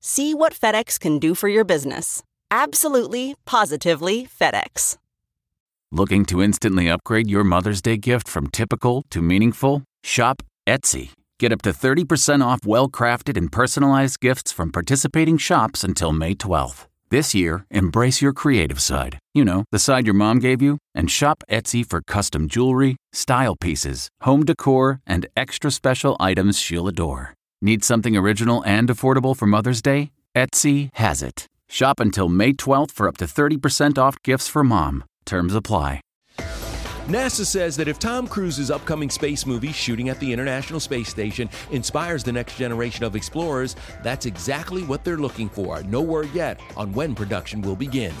See what FedEx can do for your business. Absolutely, positively FedEx. Looking to instantly upgrade your Mother's Day gift from typical to meaningful? Shop Etsy. Get up to 30% off well crafted and personalized gifts from participating shops until May 12th. This year, embrace your creative side. You know, the side your mom gave you, and shop Etsy for custom jewelry, style pieces, home decor, and extra special items she'll adore. Need something original and affordable for Mother's Day? Etsy has it. Shop until May 12th for up to 30% off gifts for mom. Terms apply. NASA says that if Tom Cruise's upcoming space movie, Shooting at the International Space Station, inspires the next generation of explorers, that's exactly what they're looking for. No word yet on when production will begin.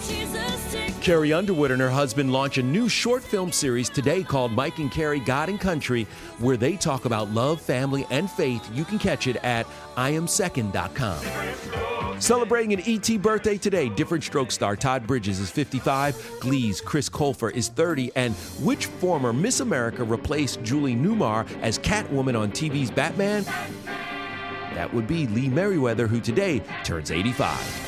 Carrie Underwood and her husband launch a new short film series today called Mike and Carrie God and Country, where they talk about love, family, and faith. You can catch it at iamsecond.com. Celebrating an ET birthday today, Different Stroke star Todd Bridges is 55, Glee's Chris Colfer is 30, and which former Miss America replaced Julie Newmar as Catwoman on TV's Batman? That would be Lee Meriwether, who today turns 85.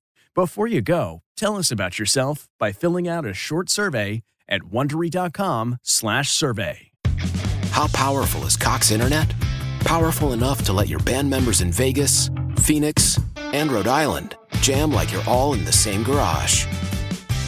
Before you go, tell us about yourself by filling out a short survey at wondery.com/survey. How powerful is Cox Internet? Powerful enough to let your band members in Vegas, Phoenix, and Rhode Island jam like you're all in the same garage.